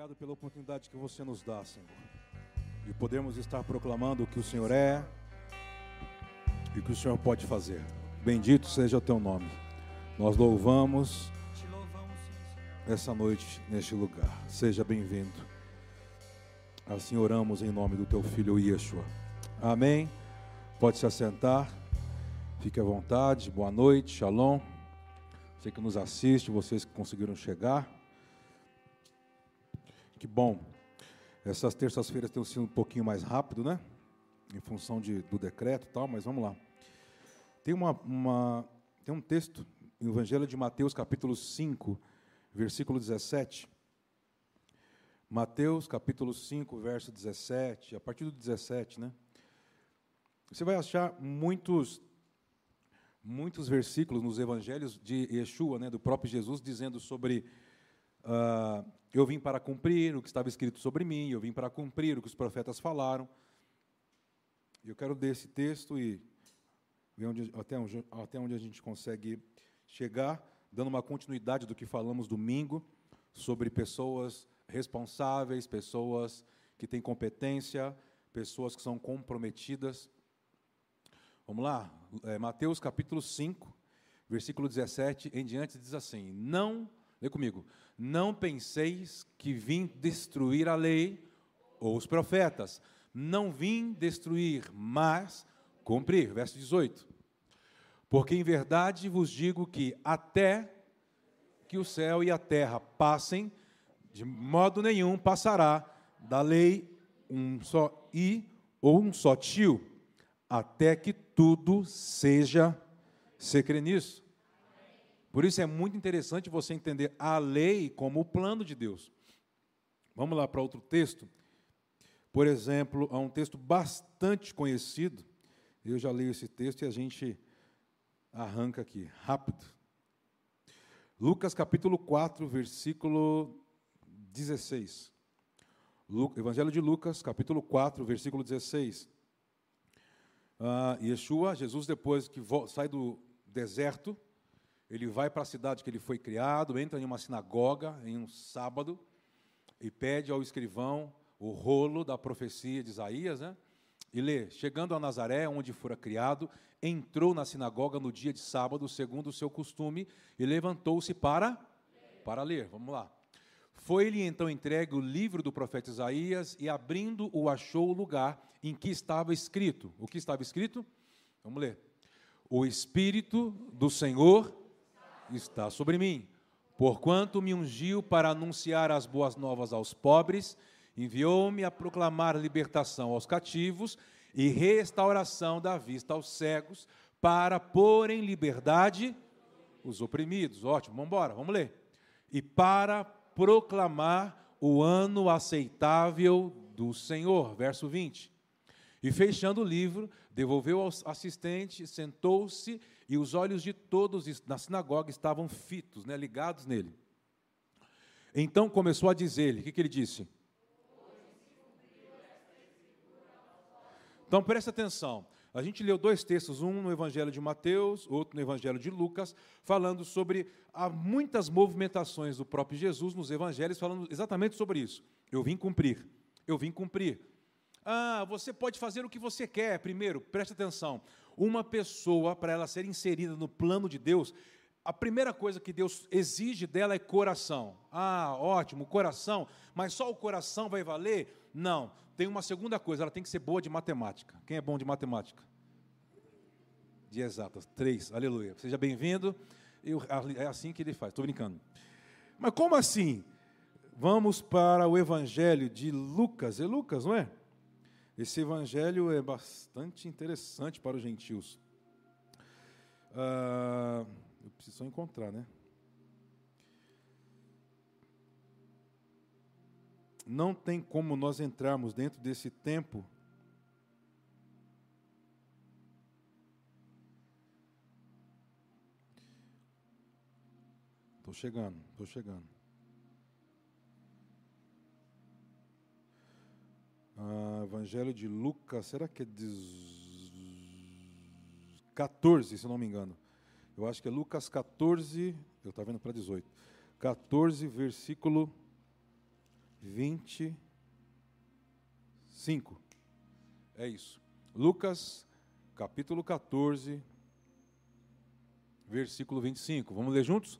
Obrigado pela oportunidade que você nos dá, Senhor, de podermos estar proclamando o que o Senhor é e o que o Senhor pode fazer. Bendito seja o teu nome. Nós louvamos essa noite neste lugar. Seja bem-vindo. Assim oramos em nome do teu filho Yeshua. Amém. Pode se assentar. Fique à vontade. Boa noite. Shalom. Você que nos assiste, vocês que conseguiram chegar. Que bom. Essas terças-feiras têm sido um pouquinho mais rápido, né? Em função de, do decreto e tal, mas vamos lá. Tem, uma, uma, tem um texto no Evangelho de Mateus, capítulo 5, versículo 17. Mateus, capítulo 5, verso 17, a partir do 17, né? Você vai achar muitos muitos versículos nos evangelhos de Yeshua, né, do próprio Jesus, dizendo sobre uh, eu vim para cumprir o que estava escrito sobre mim, eu vim para cumprir o que os profetas falaram. Eu quero ler esse texto e ver onde, até, onde, até onde a gente consegue chegar, dando uma continuidade do que falamos domingo, sobre pessoas responsáveis, pessoas que têm competência, pessoas que são comprometidas. Vamos lá, é, Mateus capítulo 5, versículo 17 em diante, diz assim: Não Lê comigo. Não penseis que vim destruir a lei ou os profetas. Não vim destruir, mas cumprir. Verso 18. Porque em verdade vos digo que até que o céu e a terra passem, de modo nenhum passará da lei um só i ou um só tio, até que tudo seja. Você crê nisso? Por isso é muito interessante você entender a lei como o plano de Deus. Vamos lá para outro texto. Por exemplo, há um texto bastante conhecido. Eu já leio esse texto e a gente arranca aqui, rápido. Lucas capítulo 4, versículo 16. Evangelho de Lucas, capítulo 4, versículo 16. Ah, Yeshua, Jesus, depois que sai do deserto, ele vai para a cidade que ele foi criado, entra em uma sinagoga em um sábado e pede ao escrivão o rolo da profecia de Isaías, né? E lê: Chegando a Nazaré, onde fora criado, entrou na sinagoga no dia de sábado, segundo o seu costume, e levantou-se para para ler. Vamos lá. Foi-lhe então entregue o livro do profeta Isaías e abrindo o achou o lugar em que estava escrito. O que estava escrito? Vamos ler. O espírito do Senhor está sobre mim, porquanto me ungiu para anunciar as boas novas aos pobres, enviou-me a proclamar libertação aos cativos e restauração da vista aos cegos, para pôr em liberdade os oprimidos. Ótimo, vamos embora, vamos ler. E para proclamar o ano aceitável do Senhor. Verso 20. E fechando o livro, devolveu ao assistente, sentou-se e os olhos de todos na sinagoga estavam fitos, né, ligados nele. Então começou a dizer-lhe: o que, que ele disse? Então preste atenção. A gente leu dois textos, um no Evangelho de Mateus, outro no Evangelho de Lucas, falando sobre há muitas movimentações do próprio Jesus nos Evangelhos, falando exatamente sobre isso. Eu vim cumprir. Eu vim cumprir. Ah, você pode fazer o que você quer. Primeiro, preste atenção. Uma pessoa, para ela ser inserida no plano de Deus, a primeira coisa que Deus exige dela é coração. Ah, ótimo, coração, mas só o coração vai valer? Não. Tem uma segunda coisa, ela tem que ser boa de matemática. Quem é bom de matemática? De exatas. Três, aleluia. Seja bem-vindo. É assim que ele faz, estou brincando. Mas como assim? Vamos para o Evangelho de Lucas. É Lucas, não é? Esse evangelho é bastante interessante para os gentios. Ah, eu preciso só encontrar, né? Não tem como nós entrarmos dentro desse tempo Estou chegando, estou chegando. Ah, Evangelho de Lucas, será que é 14, se não me engano? Eu acho que é Lucas 14, eu estava vendo para 18. 14, versículo 20. 25. É isso. Lucas, capítulo 14, versículo 25. Vamos ler juntos?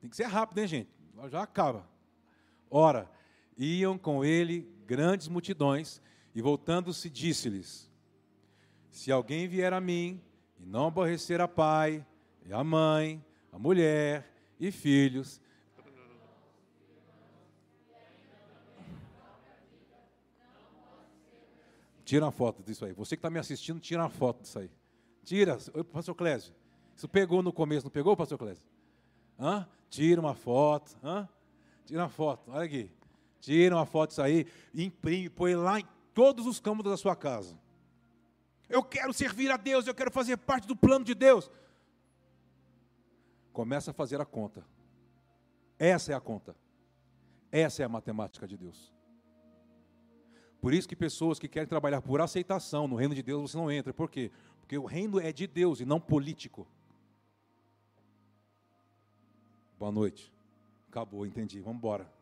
Tem que ser rápido, hein, gente? Já acaba. Ora, iam com ele grandes multidões, e voltando-se, disse-lhes: Se alguém vier a mim e não aborrecer a pai, e a mãe, a mulher e filhos, Tira uma foto disso aí. Você que está me assistindo, tira uma foto disso aí. Tira, pastor Clésio. Isso pegou no começo, não pegou, pastor Clésio? Hã? Tira uma foto. Hã? Tira uma foto. Olha aqui. Tira uma foto disso aí, imprime, põe lá em todos os campos da sua casa. Eu quero servir a Deus, eu quero fazer parte do plano de Deus. Começa a fazer a conta. Essa é a conta. Essa é a matemática de Deus. Por isso que pessoas que querem trabalhar por aceitação no reino de Deus, você não entra. Por quê? Porque o reino é de Deus e não político. Boa noite. Acabou, entendi. Vamos embora.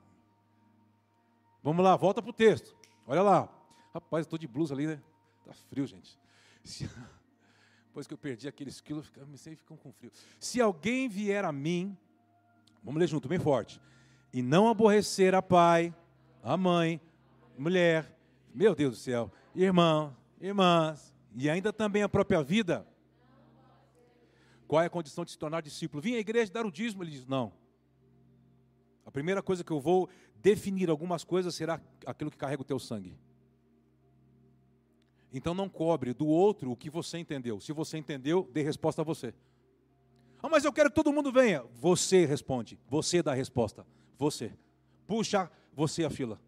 Vamos lá, volta para o texto. Olha lá. Rapaz, estou de blusa ali, né? Está frio, gente. Se... Depois que eu perdi aqueles quilos, me sei ficam com frio. Se alguém vier a mim, vamos ler junto, bem forte. E não aborrecer a pai, a mãe, mulher, meu Deus do céu, irmão, irmãs, e ainda também a própria vida. Qual é a condição de se tornar discípulo? Vim à igreja dar o dízimo, ele diz: não. A primeira coisa que eu vou definir algumas coisas será aquilo que carrega o teu sangue. Então não cobre do outro o que você entendeu. Se você entendeu, dê resposta a você. Ah, mas eu quero que todo mundo venha. Você responde. Você dá a resposta. Você. Puxa você a fila.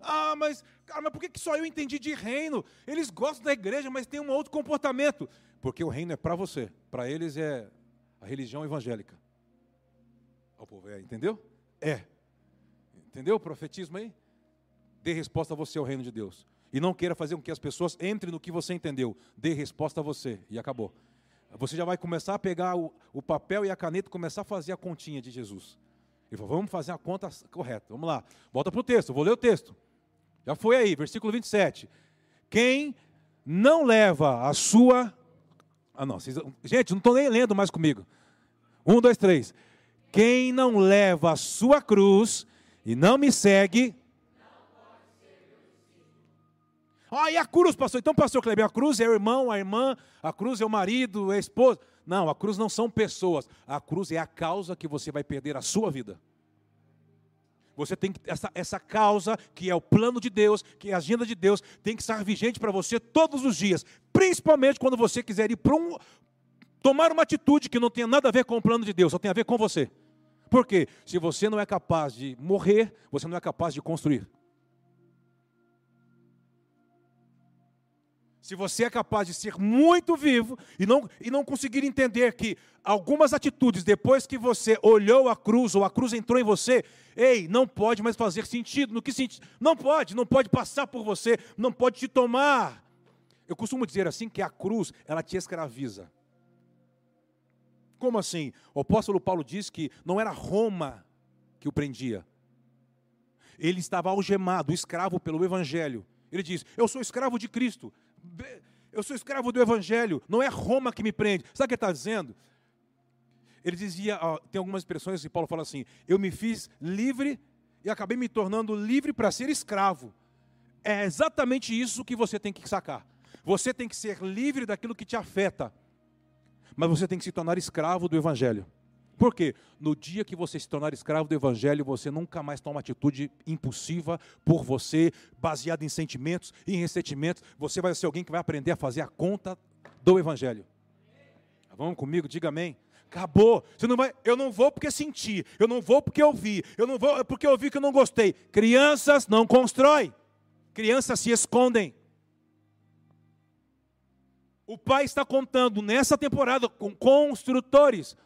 Ah, mas, cara, mas por que só eu entendi de reino? Eles gostam da igreja, mas tem um outro comportamento. Porque o reino é para você. Para eles é a religião evangélica. Povo é, entendeu? É. Entendeu o profetismo aí? Dê resposta a você ao reino de Deus. E não queira fazer com que as pessoas entrem no que você entendeu. Dê resposta a você. E acabou. Você já vai começar a pegar o, o papel e a caneta e começar a fazer a continha de Jesus. Falou, vamos fazer a conta correta. Vamos lá. Volta para o texto, vou ler o texto. Já foi aí, versículo 27. Quem não leva a sua. Ah, não. Vocês... Gente, não estou nem lendo mais comigo. Um, dois, três. Quem não leva a sua cruz e não me segue. Ah, e a cruz, pastor? Então, pastor Kleber, a cruz é o irmão, a irmã, a cruz é o marido, é a esposa. Não, a cruz não são pessoas. A cruz é a causa que você vai perder a sua vida. Você tem que, essa, essa causa, que é o plano de Deus, que é a agenda de Deus, tem que estar vigente para você todos os dias. Principalmente quando você quiser ir para um. tomar uma atitude que não tenha nada a ver com o plano de Deus, só tem a ver com você. Por quê? Se você não é capaz de morrer, você não é capaz de construir. Se você é capaz de ser muito vivo e não, e não conseguir entender que algumas atitudes, depois que você olhou a cruz ou a cruz entrou em você, ei, não pode mais fazer sentido. No que sentido? Não pode, não pode passar por você, não pode te tomar. Eu costumo dizer assim que a cruz, ela te escraviza. Como assim? O apóstolo Paulo diz que não era Roma que o prendia. Ele estava algemado, escravo pelo evangelho. Ele diz: Eu sou escravo de Cristo. Eu sou escravo do Evangelho, não é Roma que me prende. Sabe o que ele está dizendo? Ele dizia, tem algumas expressões que Paulo fala assim: Eu me fiz livre e acabei me tornando livre para ser escravo. É exatamente isso que você tem que sacar. Você tem que ser livre daquilo que te afeta, mas você tem que se tornar escravo do Evangelho. Por quê? No dia que você se tornar escravo do Evangelho, você nunca mais toma uma atitude impulsiva por você, baseada em sentimentos e em ressentimentos. Você vai ser alguém que vai aprender a fazer a conta do Evangelho. Vamos comigo? Diga amém. Acabou. Você não vai, eu não vou porque senti, eu não vou porque eu vi, eu não vou porque eu vi que eu não gostei. Crianças não constroem. Crianças se escondem. O pai está contando nessa temporada com construtores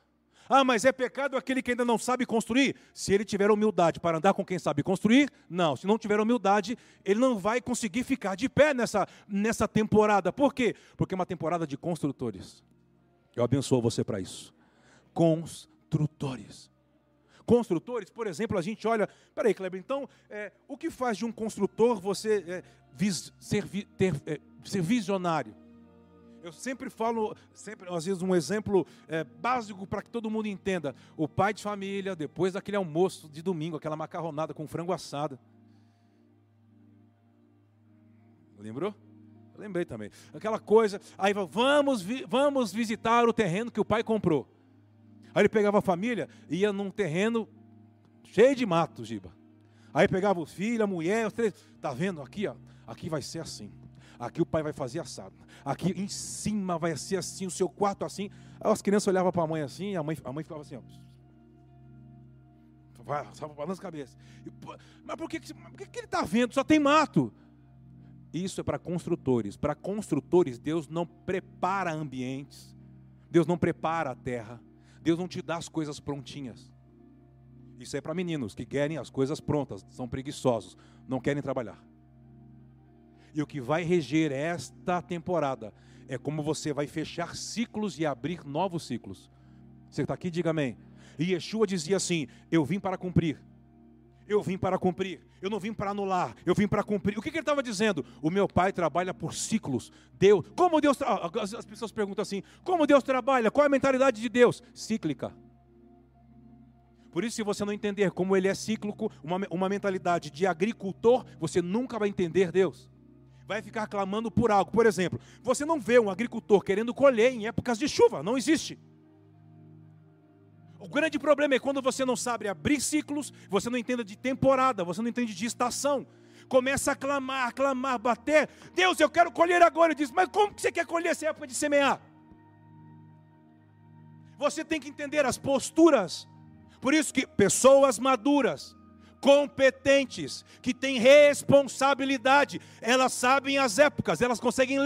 ah, mas é pecado aquele que ainda não sabe construir? Se ele tiver humildade para andar com quem sabe construir, não. Se não tiver humildade, ele não vai conseguir ficar de pé nessa, nessa temporada. Por quê? Porque é uma temporada de construtores. Eu abençoo você para isso. Construtores. construtores, por exemplo, a gente olha. Peraí, Kleber, então, é, o que faz de um construtor você é, vis, ser, ter, é, ser visionário? Eu sempre falo, sempre, às vezes, um exemplo é, básico para que todo mundo entenda. O pai de família, depois daquele almoço de domingo, aquela macarronada com frango assado. Lembrou? Eu lembrei também. Aquela coisa, aí vamos, vamos visitar o terreno que o pai comprou. Aí ele pegava a família, ia num terreno cheio de mato, Giba. Aí pegava o filho, a mulher, os três. Tá vendo aqui, ó? Aqui vai ser assim. Aqui o pai vai fazer assado. Aqui em cima vai ser assim, o seu quarto assim. As crianças olhavam para a mãe assim, a mãe, a mãe ficava assim, ó. Vai, balança a cabeça. Mas por que, por que, que ele está vendo? Só tem mato. Isso é para construtores. Para construtores, Deus não prepara ambientes. Deus não prepara a terra. Deus não te dá as coisas prontinhas. Isso é para meninos que querem as coisas prontas, são preguiçosos, não querem trabalhar. E o que vai reger esta temporada é como você vai fechar ciclos e abrir novos ciclos. Você está aqui, diga amém. E Yeshua dizia assim: Eu vim para cumprir. Eu vim para cumprir. Eu não vim para anular. Eu vim para cumprir. O que, que ele estava dizendo? O meu pai trabalha por ciclos. Deus, como Deus, as pessoas perguntam assim: como Deus trabalha? Qual é a mentalidade de Deus? Cíclica. Por isso, se você não entender como ele é cíclico, uma, uma mentalidade de agricultor, você nunca vai entender Deus. Vai ficar clamando por algo. Por exemplo, você não vê um agricultor querendo colher em épocas de chuva. Não existe. O grande problema é quando você não sabe abrir ciclos, você não entende de temporada, você não entende de estação. Começa a clamar, clamar, bater. Deus, eu quero colher agora. Ele diz, mas como que você quer colher essa época de semear? Você tem que entender as posturas. Por isso que pessoas maduras, competentes, que têm responsabilidade, elas sabem as épocas, elas conseguem